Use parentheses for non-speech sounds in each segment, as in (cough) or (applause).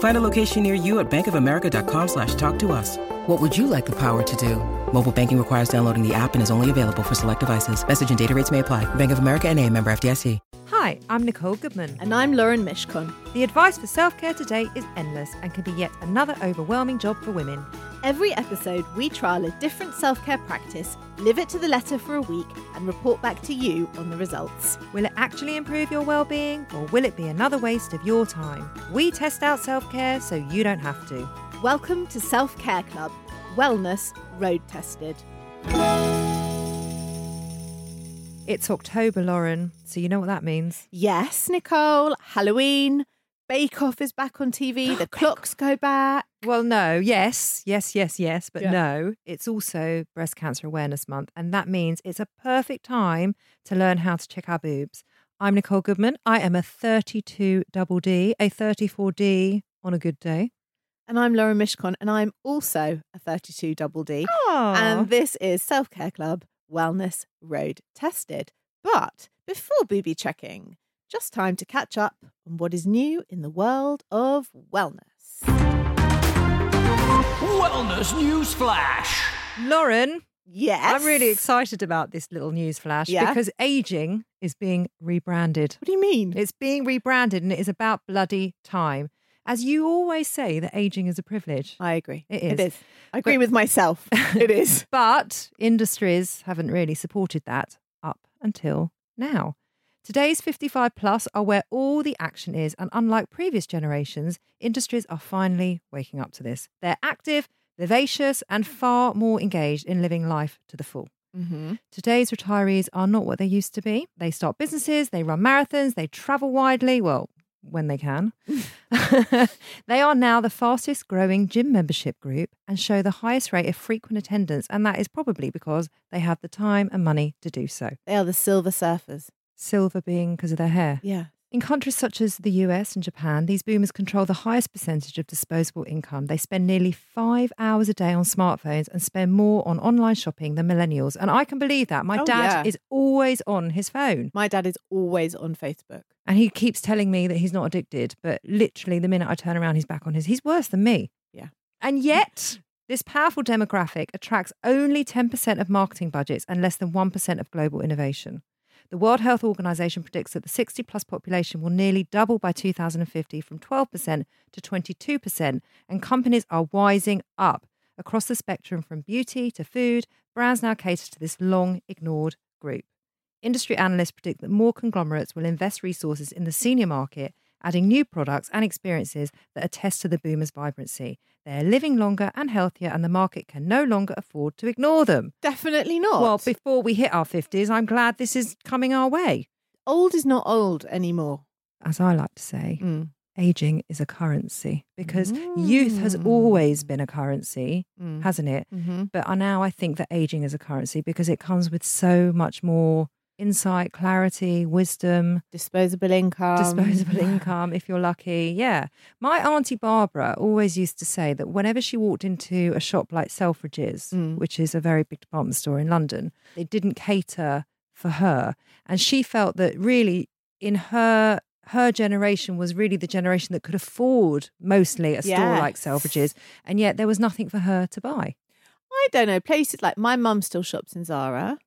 Find a location near you at bankofamerica.com slash talk to us. What would you like the power to do? Mobile banking requires downloading the app and is only available for select devices. Message and data rates may apply. Bank of America and a member FDIC. Hi, I'm Nicole Goodman. And I'm Lauren Mishcon. The advice for self care today is endless and can be yet another overwhelming job for women. Every episode, we trial a different self care practice, live it to the letter for a week, and report back to you on the results. Will it actually improve your well being or will it be another waste of your time? We test out self care so you don't have to. Welcome to Self Care Club Wellness Road Tested. It's October, Lauren, so you know what that means. Yes, Nicole. Halloween. Bake Off is back on TV. (gasps) The clocks go back. Well, no, yes, yes, yes, yes, but Yeah. no, it's also Breast Cancer Awareness Month, and that means it's a perfect time to learn how to check our boobs. I'm Nicole Goodman. I am a 32 double D, a 34D on a good day. And I'm Lauren Mishcon, and I'm also a 32 double D. Oh, And this is Self Care Club Wellness Road Tested. But before booby checking, just time to catch up on what is new in the world of wellness. Wellness News Flash. Lauren, Yes. I'm really excited about this little news flash Yeah? because aging is being rebranded. What do you mean? It's being rebranded and it is about bloody time. As you always say, that aging is a privilege. I agree. It It is. is. I agree with myself. (laughs) It is. But industries haven't really supported that up until now. Today's 55 plus are where all the action is, and unlike previous generations, industries are finally waking up to this. They're active, vivacious, and far more engaged in living life to the full. Mm-hmm. Today's retirees are not what they used to be. They start businesses, they run marathons, they travel widely, well, when they can. (laughs) they are now the fastest growing gym membership group and show the highest rate of frequent attendance, and that is probably because they have the time and money to do so. They are the silver surfers. Silver being because of their hair. Yeah. In countries such as the US and Japan, these boomers control the highest percentage of disposable income. They spend nearly five hours a day on smartphones and spend more on online shopping than millennials. And I can believe that. My Oh, dad yeah. is always on his phone. My dad is always on Facebook. And he keeps telling me that he's not addicted, but literally the minute I turn around, he's back on his. He's worse than me. Yeah. And yet, this powerful demographic attracts only 10% of marketing budgets and less than 1% of global innovation. The World Health Organization predicts that the 60 plus population will nearly double by 2050 from 12% to 22%, and companies are wising up across the spectrum from beauty to food. Brands now cater to this long ignored group. Industry analysts predict that more conglomerates will invest resources in the senior market, adding new products and experiences that attest to the boomers' vibrancy. They're living longer and healthier, and the market can no longer afford to ignore them. Definitely not. Well, before we hit our 50s, I'm glad this is coming our way. old is not old anymore. As I like to say, Mm. aging is a currency because youth has always been a currency, Mm. hasn't it? Mm-hmm. But now I think that aging is a currency because it comes with so much more insight, clarity, wisdom, Disposable income. disposable (laughs) income if you're lucky. Yeah. My auntie Barbara always used to say that whenever she walked into a shop like Selfridges, Mm. which is a very big department store in London, they didn't cater for her. And she felt that really in her her generation was really the generation that could afford mostly a store like Selfridges, and yet there was nothing for her to buy. I don't know. Places like my mum still shops in Zara,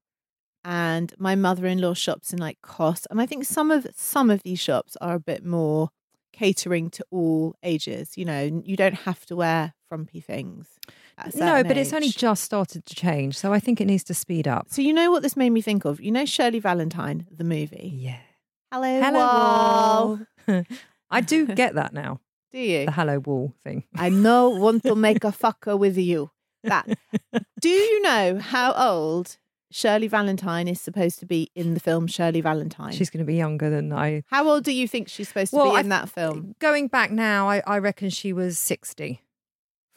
and my mother-in-law shops in like COS, and I think some of some of these shops are a bit more catering to all ages. You know, you don't have to wear frumpy things. No, but it's only just started to change, so I think it needs to speed up. So you know what this made me think of? You know Shirley Valentine, the movie. Yeah. Hello, Hello wall. wall. (laughs) I do get that now. Do you? The hello wall thing. I know want to make a fucker with you. That. (laughs) Do you know how old Shirley Valentine is supposed to be in the film Shirley Valentine? She's going to be younger than I. how old do you think she's supposed to Well, be I in that film? Going back now, I, I reckon she was 60.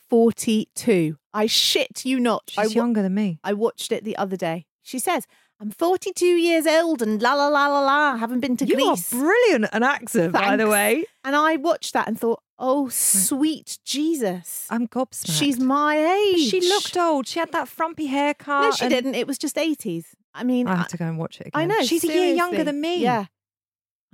42. I shit you not. She's I, wa- younger than me. I watched it the other day. She says, I'm 42 years old and la la la la la. Haven't been to You are Greece. brilliant an accent, by the way. and I watched that and thought, oh, sweet Jesus. I'm gobsmacked. She's my age. She looked old. She had that frumpy haircut. No, she and- didn't. It was just 80s. I mean, I I, have to go and watch it again. I know. She's a year younger than me. Yeah.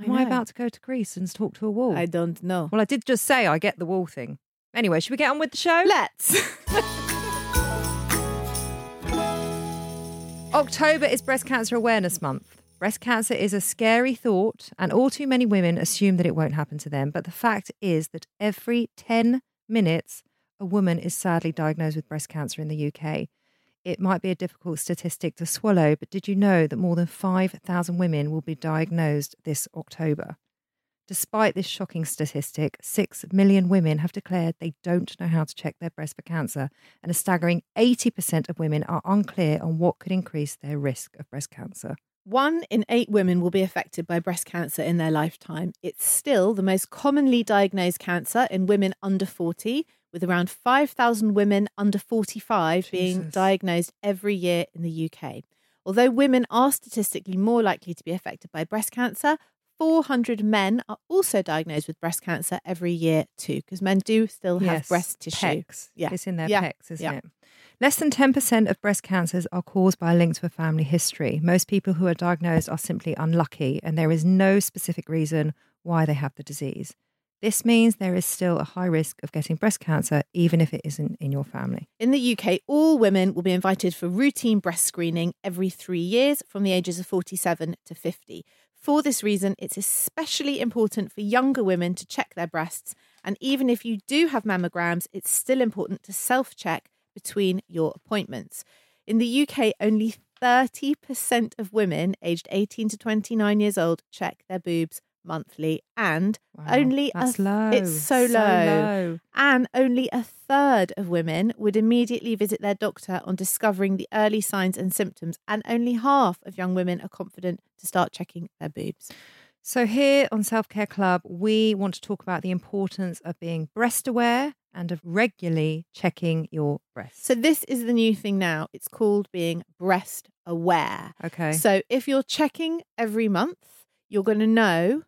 Am I about to go to Greece and talk to a wall? I don't know. Well, I did just say I get the wall thing. Anyway, should we get on with the show? Let's. (laughs) October is Breast Cancer Awareness Month. Breast cancer is a scary thought, and all too many women assume that it won't happen to them. But the fact is that every 10 minutes, a woman is sadly diagnosed with breast cancer in the UK. It might be a difficult statistic to swallow, but did you know that more than 5,000 women will be diagnosed this October? Despite this shocking statistic, 6 million women have declared they don't know how to check their breast for cancer, and a staggering 80% of women are unclear on what could increase their risk of breast cancer. One in eight women will be affected by breast cancer in their lifetime. It's still the most commonly diagnosed cancer in women under 40, with around 5,000 women under 45 being diagnosed every year in the UK. Although women are statistically more likely to be affected by breast cancer, 400 men are also diagnosed with breast cancer every year too, because men do still have Yes, breast tissue. Pecs. Yeah. It's in their Yeah. pecs, isn't Yeah. it? Less than 10% of breast cancers are caused by a link to a family history. Most people who are diagnosed are simply unlucky, and there is no specific reason why they have the disease. This means there is still a high risk of getting breast cancer, even if it isn't in your family. In the UK, all women will be invited for routine breast screening every three years from the ages of 47 to 50. For this reason, it's especially important for younger women to check their breasts. And even if you do have mammograms, it's still important to self check between your appointments. In the UK, only 30% of women aged 18 to 29 years old check their boobs monthly, and Wow, only a, low. It's so, So low. low. And only a third of women would immediately visit their doctor on discovering the early signs and symptoms, and only half of young women are confident to start checking their boobs. So, here on Self Care Club, we want to talk about the importance of being breast aware and of regularly checking your breasts. So, this is the new thing now. It's called being breast aware. okay. So, if you're checking every month, you're going to know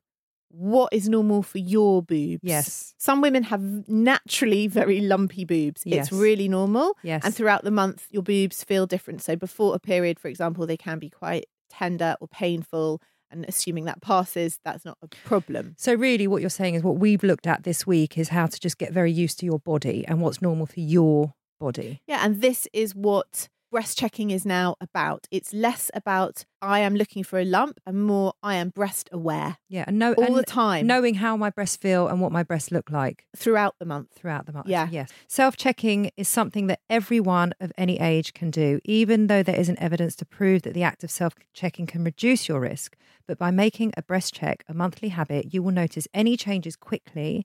what is normal for your boobs. Yes. Some women have naturally very lumpy boobs. Yes. It's really normal. Yes. And throughout the month, your boobs feel different. So before a period, for example, they can be quite tender or painful. And assuming that passes, that's not a problem. So, really, what you're saying is what we've looked at this week is how to just get very used to your body and what's normal for your body. Yeah. And this is what breast checking is now about. It's less about I am looking for a lump and more I am breast aware Yeah, and know all and the time knowing how my breasts feel and what my breasts look like throughout the month. throughout the month. Yeah. yes. Self-checking is something that everyone of any age can do, even though there isn't evidence to prove that the act of self-checking can reduce your risk. But by making a breast check a monthly habit, you will notice any changes quickly.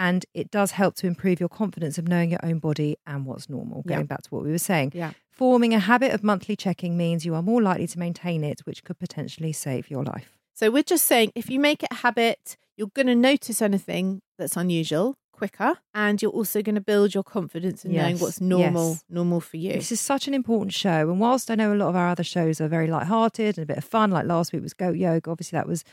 And it does help to improve your confidence of knowing your own body and what's normal. Yeah. Going back to what we were saying. Yeah. Forming a habit of monthly checking means you are more likely to maintain it, which could potentially save your life. So we're just saying if you make it a habit, you're going to notice anything that's unusual quicker and you're also going to build your confidence in knowing what's normal yes. normal for you. This is such an important show. And whilst I know a lot of our other shows are very light-hearted and a bit of fun, like last week was Goat Yoga, obviously that was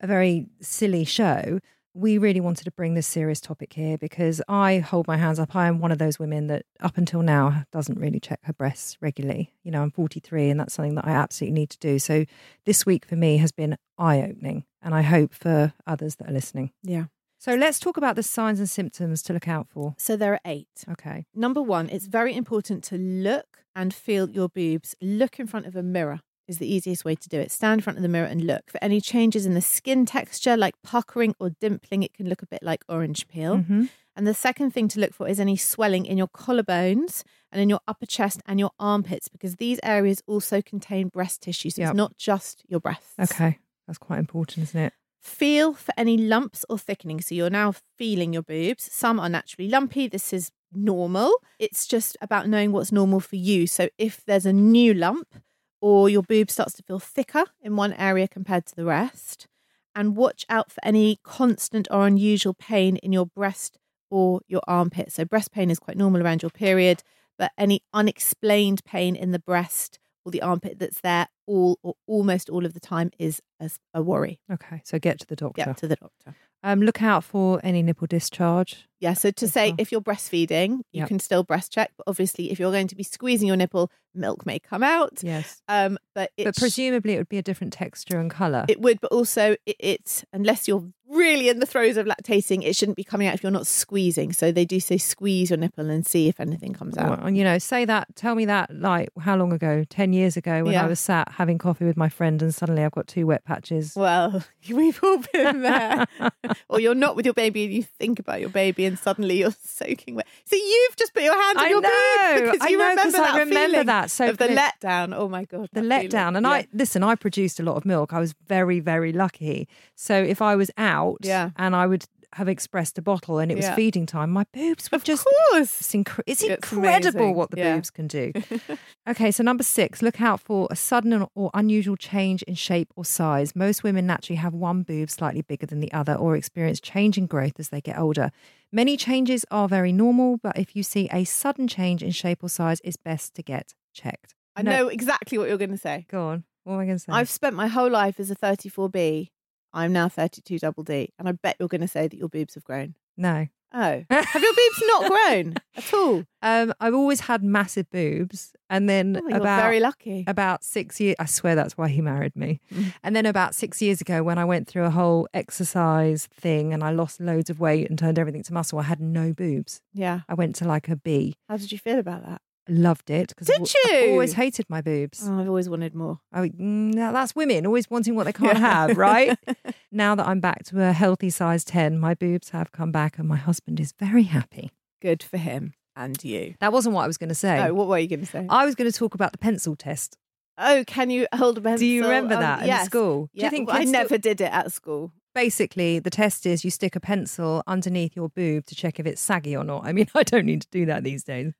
a very silly show. We really wanted to bring this serious topic here because I hold my hands up. I am one of those women that up until now doesn't really check her breasts regularly. You know, I'm 43 and that's something that I absolutely need to do. So this week for me has been eye-opening and I hope for others that are listening. Yeah. So let's talk about the signs and symptoms to look out for. So there are 8. Okay. Number 1, it's very important to look and feel your boobs. Look in front of a mirror is the easiest way to do it. Stand in front of the mirror and look for any changes in the skin texture like puckering or dimpling. It can look a bit like orange peel. Mhm. And the second thing to look for is any swelling in your collarbones and in your upper chest and your armpits because these areas also contain breast tissue. So Yep. it's not just your breasts. Okay. That's quite important, isn't it? Feel for any lumps or thickening. So you're now feeling your boobs. Some are naturally lumpy. This is normal. It's just about knowing what's normal for you. So if there's a new lump or your boob starts to feel thicker in one area compared to the rest, and watch out for any constant or unusual pain in your breast or your armpit. So breast pain is quite normal around your period, but any unexplained pain in the breast or the armpit that's there all or almost all of the time is a, a worry. Okay, so get to the doctor. Get to the doctor. Um, look out for any nipple discharge. Yeah, so to say if you're breastfeeding, you Yep. can still breast check, but obviously if you're going to be squeezing your nipple, milk may come out. Yes. Um, but But presumably it would be a different texture and colour. it would, but also it, it's unless you're really in the throes of lactating, it shouldn't be coming out if you're not squeezing. So they do say squeeze your nipple and see if anything comes out. Well, you know, say that, tell me that like how long ago? 10 years ago when Yeah. I was sat having coffee with my friend and suddenly I've got two wet patches. Well, (laughs) we've all been there. (laughs) or you're not with your baby and you think about your baby and suddenly you're (laughs) soaking wet. So you've just put your hand on I your know, because I you know, remember that I remember feeling that so of the clear- letdown. Oh my god, the letdown. feeling. And Yeah. I listen, I produced a lot of milk. I was very, very lucky. So if I was out Yeah. and I would have expressed a bottle and it was Yeah. feeding time, my boobs were of just course. It's, incre- it's It's incredible amazing, what the yeah. boobs can do. (laughs) okay, so number six, look out for a sudden or unusual change in shape or size. Most women naturally have one boob slightly bigger than the other or experience change in growth as they get older. Many changes are very normal, but if you see a sudden change in shape or size, it's best to get checked. I No- know exactly what you're going to say. Go on. What am I going to say? I've spent my whole life as a 34B. I'm now 32 double D, and I bet you're going to say that your boobs have grown. no. Oh, (laughs) have your boobs not grown at all? Um, I've always had massive boobs, and then Oh, about very lucky. about six years i swear that's why he married me Mm. and then about six years ago when i went through a whole exercise thing and i lost loads of weight and turned everything to muscle i had no boobs Yeah. i went to like a b How did you feel about that? Loved it because Did i've you? always hated my boobs Oh, I've always wanted more. I, mm, now that's women always wanting what they can't Yeah. have right (laughs) now that i'm back to a healthy size 10 my boobs have come back and my husband is very happy Good for him and you. that wasn't what i was going to say Oh, what were you going to say? i was going to talk about the pencil test oh, can you hold a pencil? do you remember Um, that yes. in school do you think well, I kids still- never did it at school. basically the test is you stick a pencil underneath your boob to check if it's saggy or not. I mean, (laughs) I don't need to do that these days.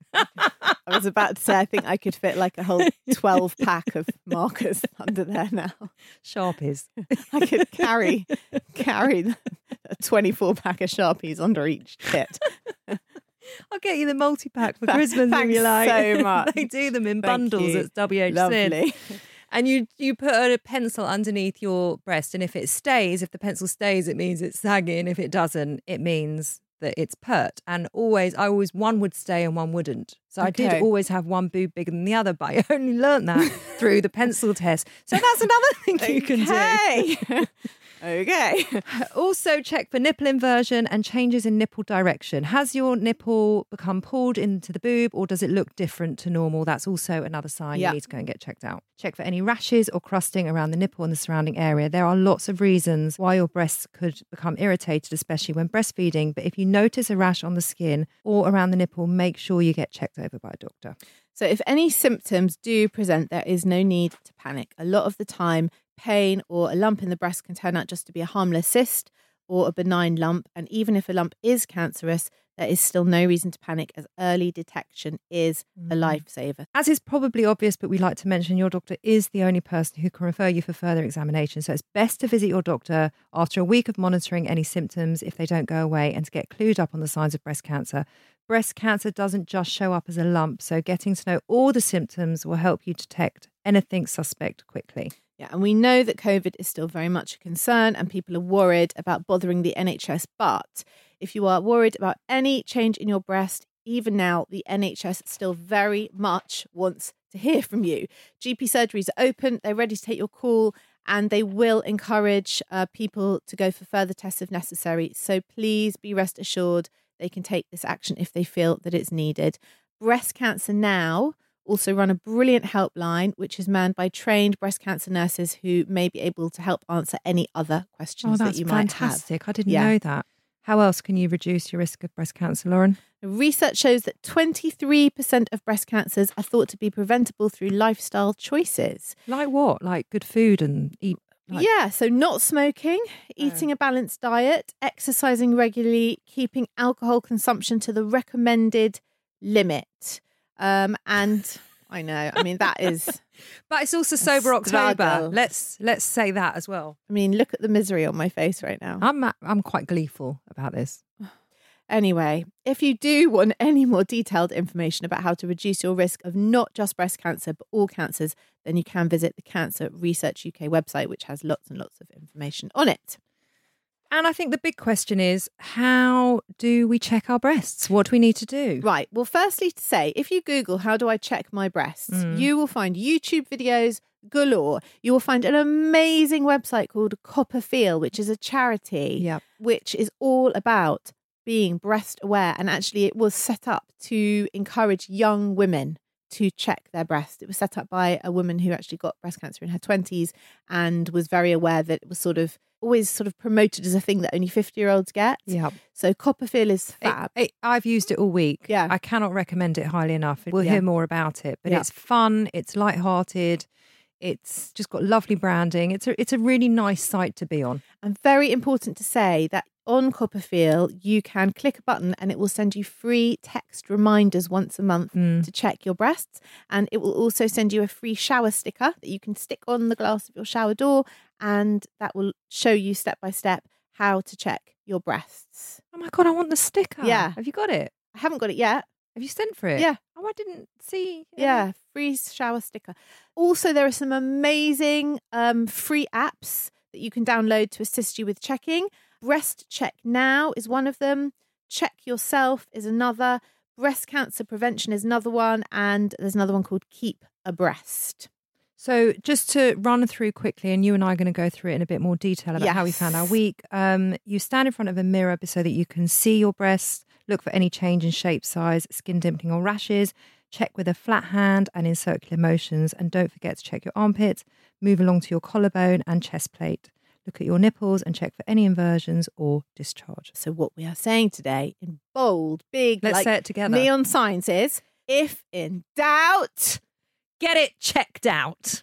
I was about to say, I think I could fit like a whole 12 pack of markers (laughs) under there now. Sharpies. I could carry carry a 24 pack of Sharpies under each kit. (laughs) I'll get you the multi pack for Christmas if you like. so (laughs) much. they do them in Thank bundles you. at WH. Lovely. And you you put a pencil underneath your breast, and if it stays, if the pencil stays, it means it's sagging. If it doesn't, it means that it's pert. And always, I always one would stay and one wouldn't. So I did always have one boob bigger than the other, but I only learnt that (laughs) through the pencil test. So that's another thing you can do. (laughs) Okay. (laughs) Also, check for nipple inversion and changes in nipple direction. Has your nipple become pulled into the boob or does it look different to normal? That's also another sign Yeah. you need to go and get checked out. Check for any rashes or crusting around the nipple and the surrounding area. There are lots of reasons why your breasts could become irritated, especially when breastfeeding. But if you notice a rash on the skin or around the nipple, make sure you get checked over by a doctor. So, if any symptoms do present, there is no need to panic. A lot of the time, pain or a lump in the breast can turn out just to be a harmless cyst or a benign lump. And even if a lump is cancerous, there is still no reason to panic as early detection is a mm. lifesaver. As is probably obvious, but we like to mention your doctor is the only person who can refer you for further examination. So it's best to visit your doctor after a week of monitoring any symptoms if they don't go away and to get clued up on the signs of breast cancer. Breast cancer doesn't just show up as a lump, so getting to know all the symptoms will help you detect anything suspect quickly. Yeah, and we know that COVID is still very much a concern and people are worried about bothering the NHS. But if you are worried about any change in your breast, even now, the NHS still very much wants to hear from you. GP surgeries are open, they're ready to take your call, and they will encourage uh, people to go for further tests if necessary. So please be rest assured they can take this action if they feel that it's needed. Breast Cancer Now also run a brilliant helpline, which is manned by trained breast cancer nurses who may be able to help answer any other questions Oh, that you might have. fantastic. I didn't Yeah. know that. How else can you reduce your risk of breast cancer, Lauren? Research shows that 23% of breast cancers are thought to be preventable through lifestyle choices. Like what? Like good food and eat Like- yeah, so not smoking, oh. eating a balanced diet, exercising regularly, keeping alcohol consumption to the recommended limit. Um, and I know, I mean, that is, (laughs) But it's also sober October. struggle. Let's let's say that as well. I mean, look at the misery on my face right now. I'm I'm quite gleeful about this. (sighs) Anyway, if you do want any more detailed information about how to reduce your risk of not just breast cancer, but all cancers, then you can visit the Cancer Research UK website, which has lots and lots of information on it. And I think the big question is how do we check our breasts? What do we need to do? Right. Well, firstly, to say, if you Google, how do I check my breasts? Hmm. You will find YouTube videos galore. You will find an amazing website called CoppaFeel, which is a charity, Yep. which is all about being breast aware. And actually, it was set up to encourage young women to check their breast. It was set up by a woman who actually got breast cancer in her 20s and was very aware that it was sort of always sort of promoted as a thing that only 50 year olds get. Yep. So CoppaFeel is It- fab. it- I've used it all week. Yeah. I cannot recommend it highly enough. We'll Yeah. hear more about it, but Yeah. it's fun, it's light-hearted, it's just got lovely branding. It's a it's a really nice site to be on. And very important to say that on CoppaFeel, you can click a button and it will send you free text reminders once a month Mm. to check your breasts. And it will also send you a free shower sticker that you can stick on the glass of your shower door. And that will show you step by step how to check your breasts. Oh my god, I want the sticker. Yeah. Have you got it? I haven't got it yet. Have you sent for it? Yeah. Oh, I didn't see. Yeah, free shower sticker. Also, there are some amazing um, free apps that you can download to assist you with checking. Breast Check Now is one of them. Check Yourself is another. Breast cancer prevention is another one. And there's another one called Keep Abreast. So, just to run through quickly, and you and I are going to go through it in a bit more detail about how we found our week. Um, you stand in front of a mirror so that you can see your breasts, look for any change in shape, size, skin dimpling, or rashes. Check with a flat hand and in circular motions. And don't forget to check your armpits, move along to your collarbone and chest plate. Look at your nipples and check for any inversions or discharge. So, what we are saying today in bold, big, Let's like say it together. neon signs is if in doubt, Get it checked out.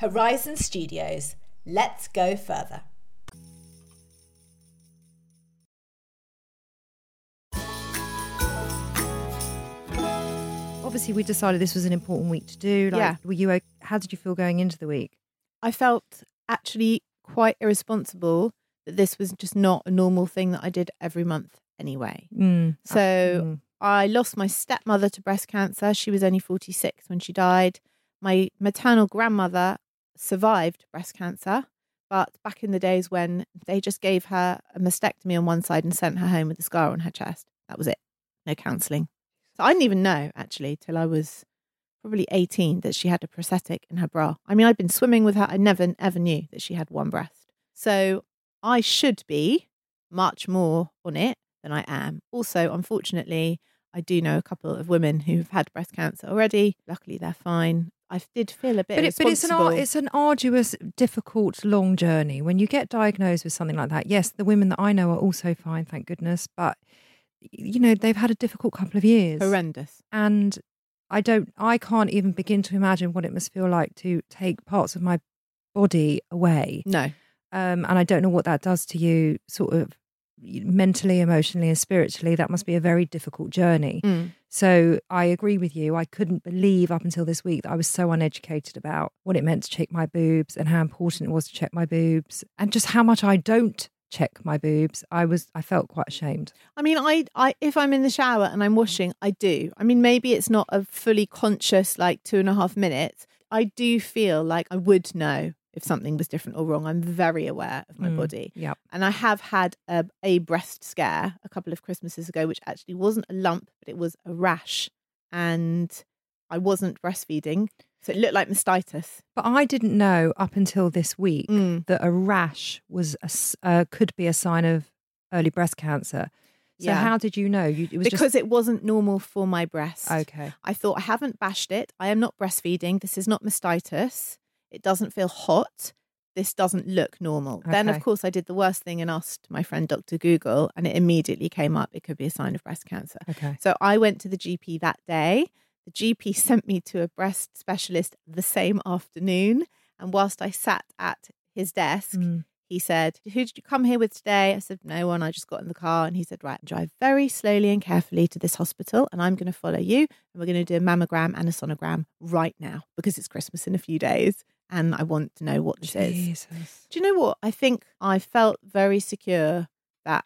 Horizon Studios. Let's go further. Obviously, we decided this was an important week to do. Like, Yeah. Were you? How did you feel going into the week? I felt actually quite irresponsible that this was just not a normal thing that I did every month anyway. Mm. So Mm. I lost my stepmother to breast cancer. She was only 46 when she died. My maternal grandmother survived breast cancer, but back in the days when they just gave her a mastectomy on one side and sent her home with a scar on her chest, that was it. No counselling. So I didn't even know actually till I was probably 18 that she had a prosthetic in her bra. I mean, I'd been swimming with her. I never, ever knew that she had one breast. So I should be much more on it than I am. Also, unfortunately, I do know a couple of women who've had breast cancer already. Luckily, they're fine. I did feel a bit But, it, but it's an it's an arduous, difficult, long journey. When you get diagnosed with something like that, yes, the women that I know are also fine, thank goodness. But you know, they've had a difficult couple of years, horrendous. and I don't, I can't even begin to imagine what it must feel like to take parts of my body away. No, Um, and I don't know what that does to you, sort of mentally, emotionally, and spiritually. That must be a very difficult journey. Mm. So I agree with you. I couldn't believe up until this week that I was so uneducated about what it meant to check my boobs and how important it was to check my boobs and just how much I don't check my boobs. I was I felt quite ashamed. I mean, I, I, if I'm in the shower and I'm washing, I do. I mean, maybe it's not a fully conscious like two and a half minutes. I do feel like I would know if something was different or wrong. I'm very aware of my Mm, body. Yep. And I have had a, a breast scare a couple of Christmases ago, which actually wasn't a lump, but it was a rash. And I wasn't breastfeeding. So it looked like mastitis. But I didn't know up until this week Mm. that a rash was a uh, could be a sign of early breast cancer. So Yeah. how did you know? You, it was Because it wasn't normal for my breast. okay. I thought I haven't bashed it. I am not breastfeeding. This is not mastitis. It doesn't feel hot. This doesn't look normal. Then, of course, I did the worst thing and asked my friend Dr. Google, and it immediately came up. It could be a sign of breast cancer. Okay. So I went to the GP that day. The GP (laughs) sent me to a breast specialist the same afternoon. And whilst I sat at his desk, Mm. he said, Who did you come here with today? I said, No one. I just got in the car. And he said, Right, drive very slowly and carefully to this hospital. And I'm going to follow you. And we're going to do a mammogram and a sonogram right now because it's Christmas in a few days. And I want to know what this is. Do you know what? I think I felt very secure that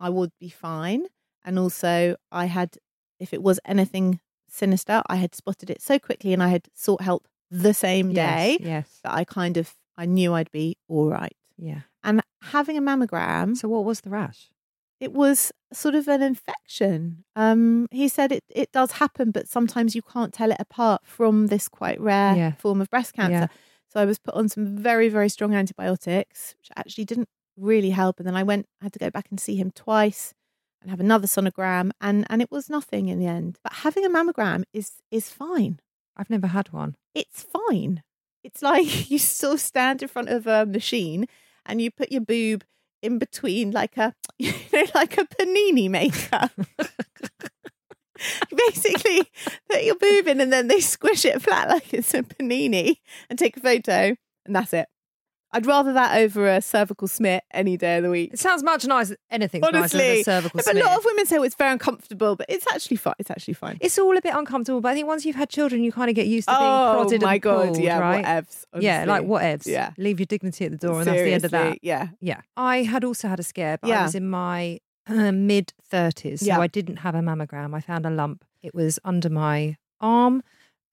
I would be fine. And also, I had, if it was anything sinister, I had spotted it so quickly and I had sought help the same day Yes. yes. that I kind of, I knew I'd be all right. Yeah. And having a mammogram, So what was the rash? it was sort of an infection. Um, he said it, it does happen, but sometimes you can't tell it apart from this quite rare Yeah. form of breast cancer. Yeah. So I was put on some very, very strong antibiotics, which actually didn't really help. And then I went, I had to go back and see him twice and have another sonogram, and and it was nothing in the end. But having a mammogram is is fine. I've never had one. It's fine. It's like (laughs) you sort of stand in front of a machine and you put your boob in between like a (laughs) you know like a panini maker. (laughs) (laughs) Basically, put your boob in and then they squish it flat like it's a panini and take a photo, and that's it. I'd rather that over a cervical smear any day of the week. It sounds much nicer. Anything's nicer than Honestly, a cervical but a lot of women say oh, it's very uncomfortable, but it's actually fine. It's actually fine. It's all a bit uncomfortable, but I think once you've had children, you kind of get used to being oh prodded my and god, pulled, yeah, right? whatevs. Yeah, like honestly. whatevs. Yeah. Leave your dignity at the door, and that's the end of that. Yeah. Yeah. I had also had a scare, but I was in my uh, mid 30s. So Yeah. I didn't have a mammogram. I found a lump. It was under my arm.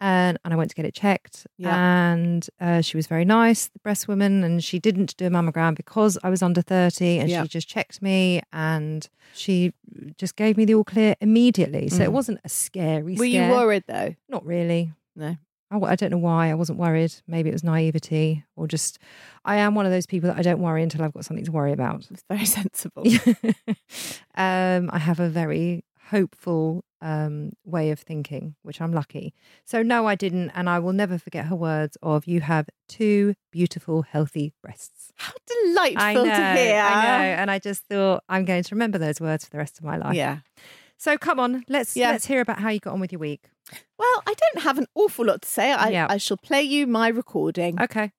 And, and I went to get it checked. Yeah. And uh, she was very nice, the breast woman. And she didn't do a mammogram because I was under 30. And Yeah. she just checked me and she just gave me the all clear immediately. So it Mm. wasn't a scary Were scare. you worried though? Not really. No. I, I don't know why I wasn't worried. Maybe it was naivety or just, I am one of those people that I don't worry until I've got something to worry about. It's very (laughs) sensible. (laughs) um, I have a very hopeful um, way of thinking, which I'm lucky. So, no, I didn't. And I will never forget her words of, you have two beautiful, healthy breasts. How delightful know, to hear. I know. And I just thought, I'm going to remember those words for the rest of my life. Yeah. So, come on, let's Yeah. let's hear about how you got on with your week. Well, I don't have an awful lot to say. I, Yeah. I shall play you my recording. Okay.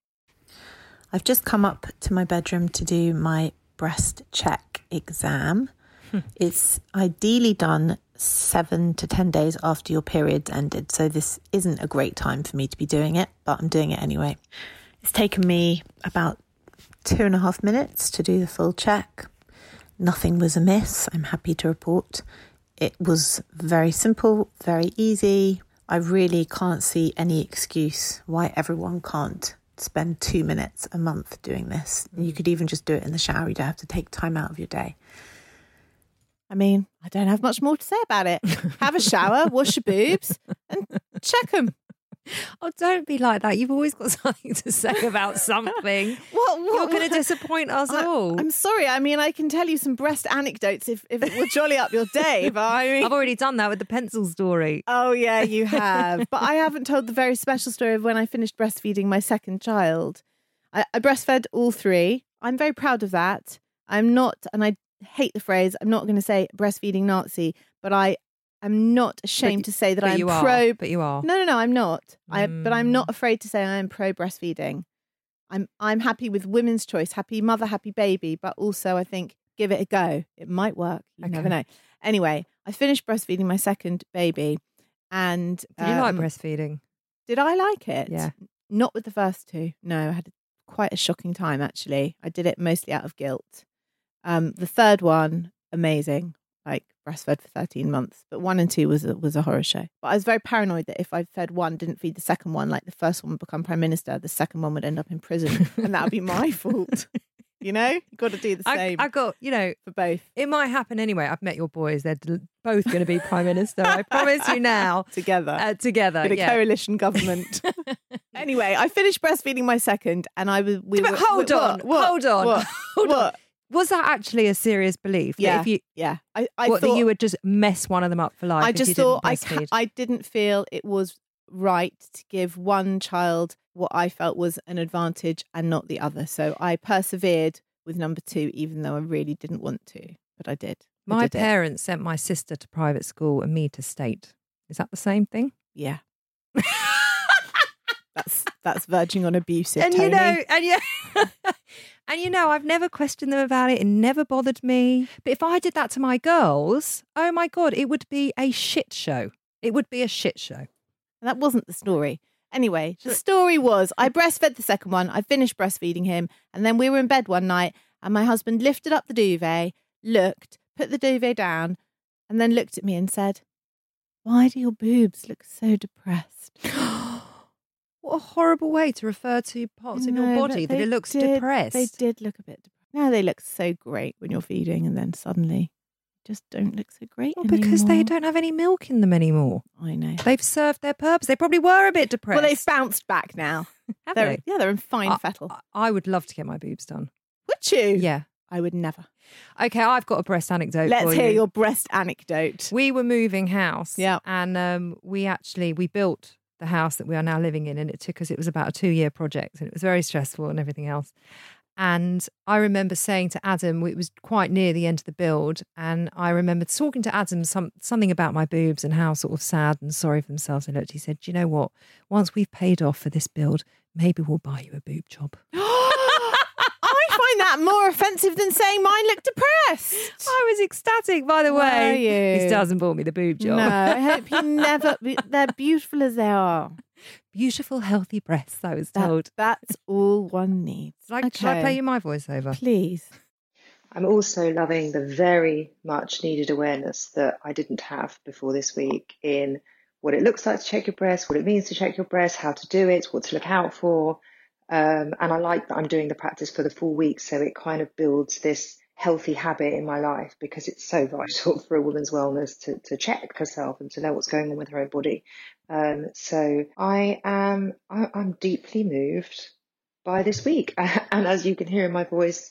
I've just come up to my bedroom to do my breast check exam. Hmm. it's ideally done seven to 10 days after your period's ended. So, this isn't a great time for me to be doing it, but I'm doing it anyway. It's taken me about two and a half minutes to do the full check. Nothing was amiss, I'm happy to report. It was very simple, very easy. I really can't see any excuse why everyone can't spend two minutes a month doing this. You could even just do it in the shower. You don't have to take time out of your day. I mean, I don't have much more to say about it. Have a shower, wash your boobs, and check them. Oh, don't be like that. You've always got (laughs) something to say about something. (laughs) What, You're going (laughs) to disappoint us I, all. I'm sorry. I mean, I can tell you some breast anecdotes if, if it will jolly up your day. But I mean, I've already done that with the pencil story. Oh, yeah, you have. but I haven't told the very special story of when I finished breastfeeding my second child. I, I breastfed all three. I'm very proud of that. I'm not, and I hate the phrase, I'm not going to say breastfeeding Nazi, but I am not ashamed to say that I'm you are, pro. but you are. No, no, no, I'm not. I, but I'm Mm. not afraid to say I am pro breastfeeding. I'm I'm happy with women's choice, happy mother, happy baby, but also I think give it a go. It might work. You never know. Anyway, I finished breastfeeding my second baby, and Did you like um, breastfeeding? Did I like it? Yeah. Not with the first two. No, I had quite a shocking time actually. I did it mostly out of guilt. Um, the third one, amazing. Like breastfed for 13 months, but one and two was a, was a horror show. But I was very paranoid that if I fed one, didn't feed the second one, like the first one would become prime minister, the second one would end up in prison, and that would be my (laughs) fault. You know, you got to do the I, same I got, you know, for both it might happen anyway. I've met your boys. They're both going to be prime minister. I promise you now. (laughs) together. Uh, together. in a yeah. coalition government. (laughs) anyway, I finished breastfeeding my second, and I was. We But were, hold what- on, what- hold on, what- hold on. what? Was that actually a serious belief? Yeah, If you, yeah. I, I what, thought that you would just mess one of them up for life? I just thought I ca- I didn't feel it was right to give one child what I felt was an advantage and not the other. So I persevered with number two, even though I really didn't want to, but I did. I My did it. parents sent my sister to private school and me to state. Is that the same thing? yeah. (laughs) That's that's verging on abusive. and Tony. you know, and you, (laughs) and you know, I've never questioned them about it. It never bothered me. But if I did that to my girls, oh my god, it would be a shit show. It would be a shit show. And that wasn't the story. Anyway, the story was I breastfed the second one. I finished breastfeeding him. And then we were in bed one night and my husband lifted up the duvet, looked, put the duvet down, and then looked at me and said, Why do your boobs look so depressed? (gasps) (gasps) (gasps) What a horrible way to refer to parts of your body that it looks did- depressed. They did look a bit depressed. Now they look so great when you're feeding and then suddenly just don't look so great Well, because they don't have any milk in them anymore. I know. They've served their purpose. They probably were a bit depressed. Well, they've bounced back now. (laughs) Have they're, they? Yeah, they're in fine I- fettle. I would love to get my boobs done. Would you? Yeah. I would never. Okay, I've got a breast anecdote. Let's hear you. your breast anecdote. We were moving house. Yeah. And um, we actually we built the house that we are now living in, and it took us. It was about a two year project, and it was very stressful and everything else. And I remember saying to Adam, it was quite near the end of the build, and I remember talking to Adam some something about my boobs and how sort of sad and sorry for themselves they looked. He said, "Do you know what? Once we've paid off for this build, maybe we'll buy you a boob job." (gasps) (gasps) (gasps) I find that more offensive than saying mine look depressed. I was ecstatic, by the Were way. you? He still hasn't bought me the boob job. No, I hope you never. They're beautiful as they are. Beautiful, healthy breasts, I was That- told. that's all one needs. Like, Shall I Okay. play you my voiceover? Please. I'm also loving the very much needed awareness that I didn't have before this week in what it looks like to check your breasts, what it means to check your breasts, how to do it, what to look out for. Um, and I like that I'm doing the practice for the full week, so it kind of builds this healthy habit in my life because it's so vital (laughs) for a woman's wellness to, to check herself and to know what's going on with her own body. Um, so I am I, I'm deeply moved by this week, (laughs) and as you can hear in my voice,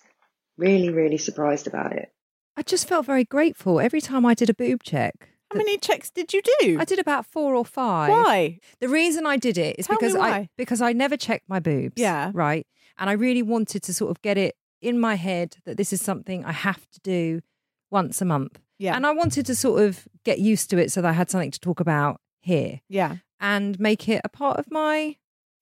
really really surprised about it. I just felt very grateful every time I did a boob check. How many checks did you do? I did about four or five. Why? The reason I did it is Tell because I because I never checked my boobs. Yeah. Right. And I really wanted to sort of get it in my head that this is something I have to do once a month. Yeah. And I wanted to sort of get used to it so that I had something to talk about here Yeah. and make it a part of my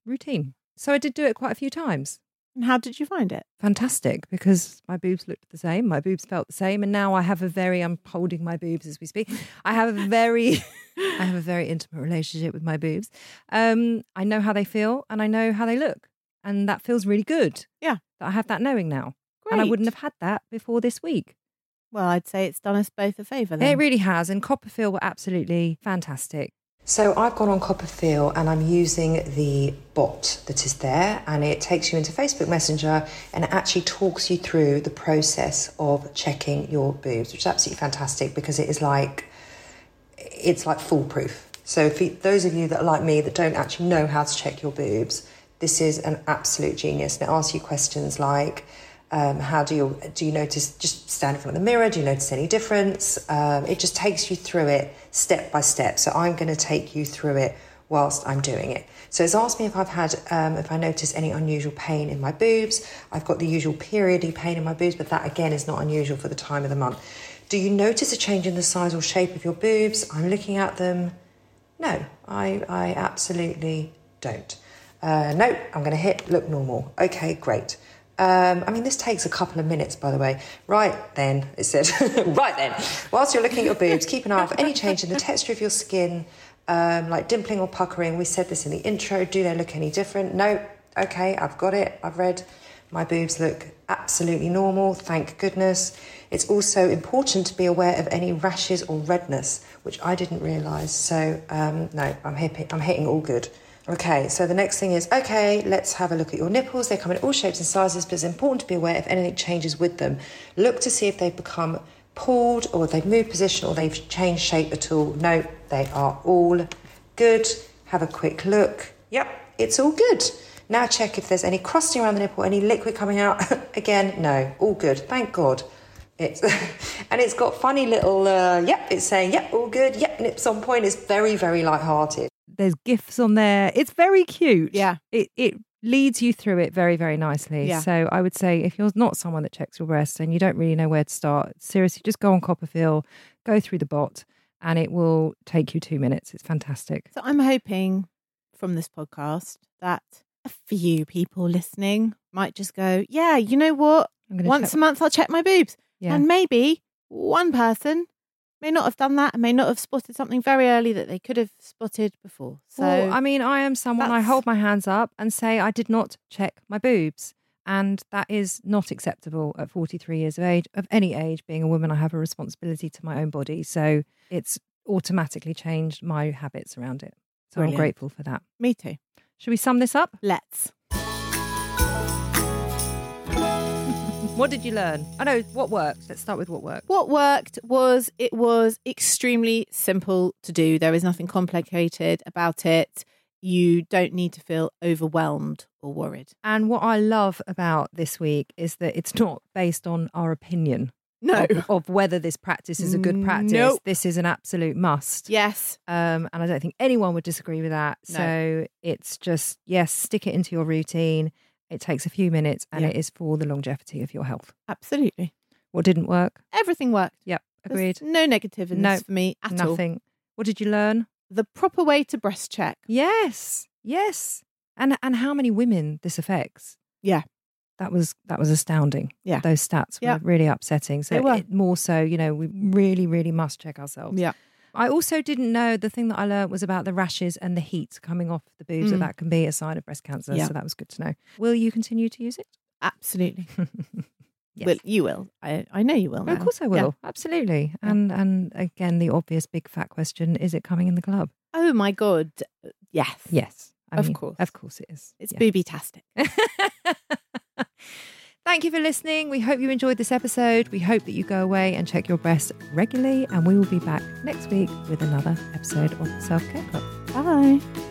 routine. So I did do it quite a few times. And how did you find it? fantastic because my boobs looked the same, my boobs felt the same, and now I have a very. I'm holding my boobs as we speak. I have a very, (laughs) I have a very intimate relationship with my boobs. Um, I know how they feel and I know how they look, and that feels really good. Yeah. that I have that knowing now, Great. and I wouldn't have had that before this week. Well, I'd say it's done us both a favour then. It really has, and CoppaFeel were absolutely fantastic. So I've gone on CoppaFeel and I'm using the bot that is there, and it takes you into Facebook Messenger and it actually talks you through the process of checking your boobs, which is absolutely fantastic because it is like it's like foolproof. So, for those of you that are like me that don't actually know how to check your boobs, this is an absolute genius. And it asks you questions like, um, how do you do you notice? Just stand in front of the mirror. Do you notice any difference? Um, it just takes you through it step by step. So I'm going to take you through it whilst I'm doing it. So it's asked me if I've had, um, if I notice any unusual pain in my boobs. I've got the usual periody pain in my boobs, but that again is not unusual for the time of the month. Do you notice a change in the size or shape of your boobs? I'm looking at them. No, I, I absolutely don't. Uh, no, I'm going to hit look normal. Okay, great. Um, I mean, this takes a couple of minutes, by the way. Right then, it said, (laughs) right then, whilst you're looking at your boobs, keep an eye out for any change in the texture of your skin, um, like dimpling or puckering. We said this in the intro. Do they look any different? No. Okay, I've got it. I've read. My boobs look absolutely normal, thank goodness. It's also important to be aware of any rashes or redness, which I didn't realise. So, um, no, I'm, hip- I'm hitting all good. Okay, so the next thing is okay, let's have a look at your nipples. They come in all shapes and sizes, but it's important to be aware if anything changes with them. Look to see if they've become pulled or they've moved position or they've changed shape at all. No, they are all good. Have a quick look. Yep, it's all good. Now check if there's any crusting around the nipple, any liquid coming out. (laughs) Again, no, all good. Thank God. It's (laughs) and it's got funny little. Uh, yep, it's saying yep, all good. Yep, nips on point. It's very very light-hearted. There's gifts on there. It's very cute. Yeah. It it leads you through it very very nicely. Yeah. So I would say if you're not someone that checks your breasts and you don't really know where to start, seriously, just go on CoppaFeel, go through the bot, and it will take you two minutes. It's fantastic. So I'm hoping from this podcast that a few people listening might just go, yeah, you know what? Once check- a month, I'll check my boobs. Yeah. And maybe one person may not have done that and may not have spotted something very early that they could have spotted before. So, well, I mean, I am someone. I hold my hands up and say I did not check my boobs, and that is not acceptable at 43 years of age. Of any age, being a woman, I have a responsibility to my own body, so it's automatically changed my habits around it. So Brilliant. I'm grateful for that. me too. Should we sum this up? Let's. What did you learn? I know what worked. Let's start with what worked. What worked was it was extremely simple to do. There is nothing complicated about it. You don't need to feel overwhelmed or worried. And what I love about this week is that it's not based on our opinion No. of, of whether this practice is a good practice. Nope. This is an absolute must. Yes. Um, and I don't think anyone would disagree with that. No. So it's just, yes, stick it into your routine. It takes a few minutes and Yeah. it is for the longevity of your health. Absolutely. What didn't work? Everything worked. Yep, There's agreed. no negative in No, this for me at all. Nothing. What did you learn? The proper way to breast check. Yes, yes. And and how many women this affects? Yeah. That was that was astounding. Yeah. Those stats Yeah. were really upsetting. So it- more so, you know, we really, really must check ourselves. Yeah. I also didn't know the thing that I learned was about the rashes and the heat coming off the boobs, that Mm. that can be a sign of breast cancer. Yeah. So that was good to know. Will you continue to use it? Absolutely. (laughs) Yes. Well, you will. I, I know you will. of course I Yeah. will. Absolutely. And and again, the obvious big fat question: Is it coming in the club? Oh my God. Yes. Yes, I Of mean, course. Of course, it is. It's Yeah. booby-tastic. (laughs) Thank you for listening. We hope you enjoyed this episode. We hope that you go away and check your breasts regularly, and we will be back next week with another episode of Self Care Club. Bye.